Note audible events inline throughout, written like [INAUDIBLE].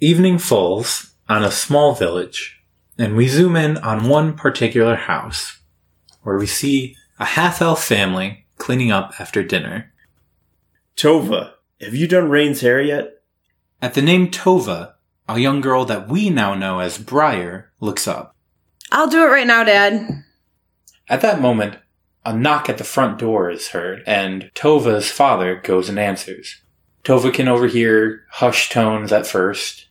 Evening falls on a small village, and we zoom in on one particular house, where we see a half elf family cleaning up after dinner. Tova, have you done Rain's hair yet? At the name Tova, a young girl that we now know as Briar looks up. I'll do it right now, Dad. At that moment, a knock at the front door is heard, and Tova's father goes and answers. Tova can overhear hushed tones at first,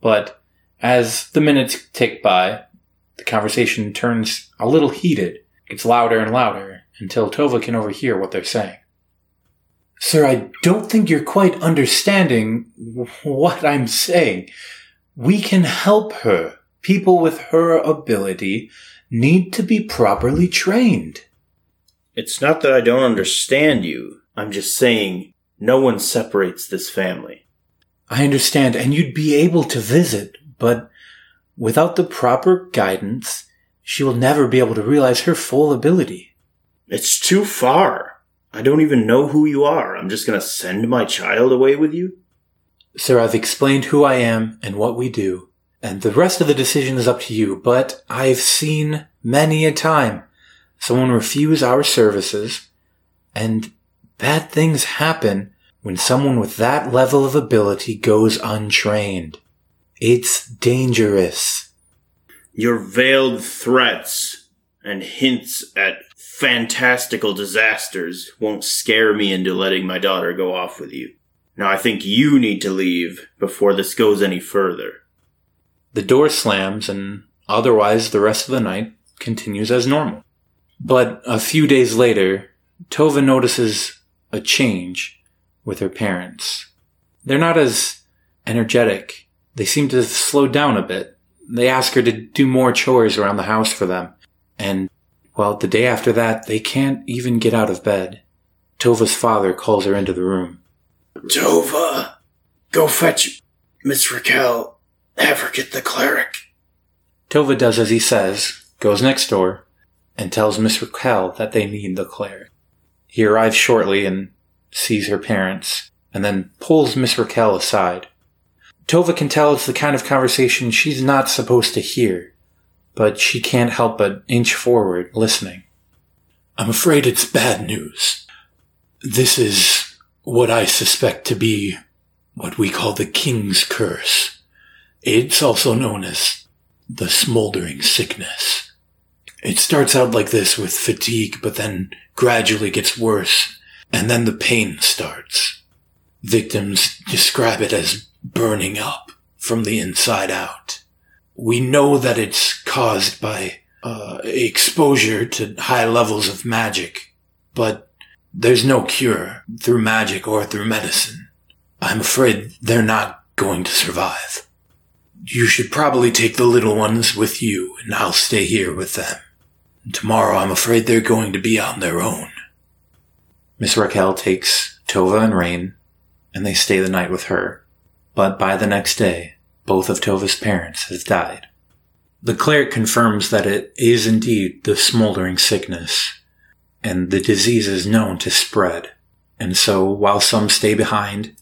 but as the minutes tick by, the conversation turns a little heated, gets louder and louder, until Tova can overhear what they're saying. Sir, I don't think you're quite understanding [LAUGHS] what I'm saying. We can help her. People with her ability need to be properly trained. It's not that I don't understand you. I'm just saying no one separates this family. I understand, and you'd be able to visit, but without the proper guidance, she will never be able to realize her full ability. It's too far. I don't even know who you are. I'm just gonna send my child away with you? Sir, I've explained who I am and what we do, and the rest of the decision is up to you, but I've seen many a time someone refuse our services, and bad things happen when someone with that level of ability goes untrained. It's dangerous. Your veiled threats and hints at fantastical disasters won't scare me into letting my daughter go off with you. Now I think you need to leave before this goes any further. The door slams and otherwise the rest of the night continues as normal. But a few days later, Tova notices a change with her parents. They're not as energetic. They seem to slow down a bit. They ask her to do more chores around the house for them. And well, the day after that, they can't even get out of bed. Tova's father calls her into the room. Tova, go fetch Miss Raquel. Have her get the cleric. Tova does as he says, goes next door, and tells Miss Raquel that they need the cleric. He arrives shortly and sees her parents, and then pulls Miss Raquel aside. Tova can tell it's the kind of conversation she's not supposed to hear but she can't help but inch forward, listening. I'm afraid it's bad news. This is what I suspect to be what we call the King's Curse. It's also known as the Smoldering Sickness. It starts out like this with fatigue, but then gradually gets worse, and then the pain starts. Victims describe it as burning up from the inside out. We know that it's caused by uh, exposure to high levels of magic, but there's no cure through magic or through medicine. I'm afraid they're not going to survive. You should probably take the little ones with you, and I'll stay here with them. Tomorrow, I'm afraid they're going to be on their own. Miss Raquel takes Tova and Rain, and they stay the night with her. But by the next day, both of Tova's parents, have died. The cleric confirms that it is indeed the smoldering sickness, and the disease is known to spread. And so, while some stay behind,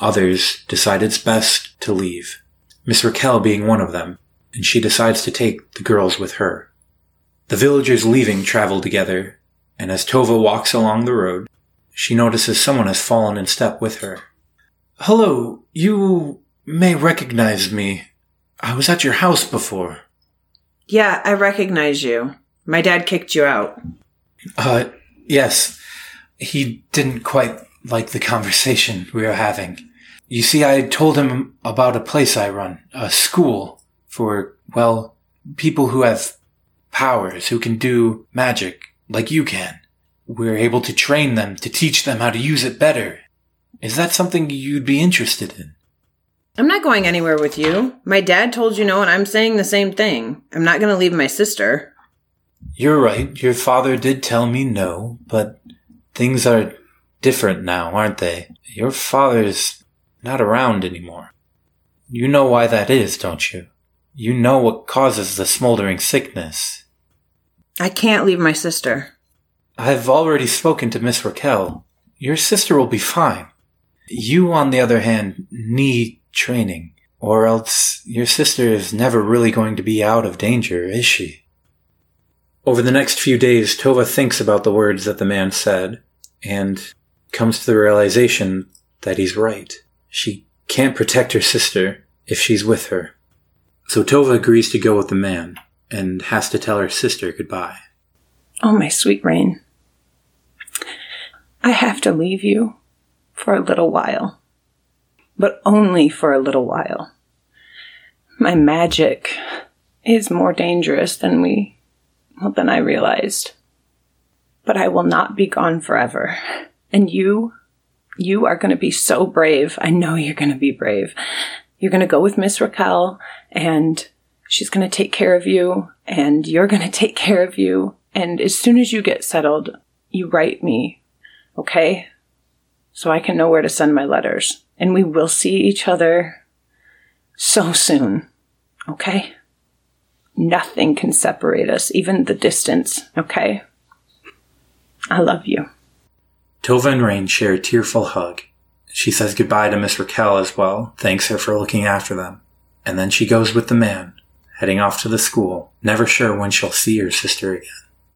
others decide it's best to leave. Miss Raquel being one of them, and she decides to take the girls with her. The villagers leaving travel together, and as Tova walks along the road, she notices someone has fallen in step with her. Hello, you may recognize me. I was at your house before. Yeah, I recognize you. My dad kicked you out. Uh, yes. He didn't quite like the conversation we were having. You see, I told him about a place I run, a school for, well, people who have powers, who can do magic like you can. We're able to train them, to teach them how to use it better. Is that something you'd be interested in? I'm not going anywhere with you. My dad told you no, and I'm saying the same thing. I'm not going to leave my sister. You're right. Your father did tell me no, but things are different now, aren't they? Your father's not around anymore. You know why that is, don't you? You know what causes the smoldering sickness. I can't leave my sister. I've already spoken to Miss Raquel. Your sister will be fine. You, on the other hand, need training. Or else your sister is never really going to be out of danger, is she? Over the next few days, Tova thinks about the words that the man said and comes to the realization that he's right. She can't protect her sister if she's with her. So Tova agrees to go with the man and has to tell her sister goodbye. Oh, my sweet Rain. I have to leave you for a little while, but only for a little while. My magic is more dangerous than we, well, than I realized. But I will not be gone forever. And you, you are going to be so brave. I know you're going to be brave. You're going to go with Miss Raquel and she's going to take care of you and you're going [LAUGHS] to take care of you. And as soon as you get settled, you write me, okay? So I can know where to send my letters. And we will see each other so soon, okay? Nothing can separate us, even the distance, okay? I love you. Tova and Rain share a tearful hug. She says goodbye to Miss Raquel as well, thanks her for looking after them. And then she goes with the man, heading off to the school, never sure when she'll see her sister again.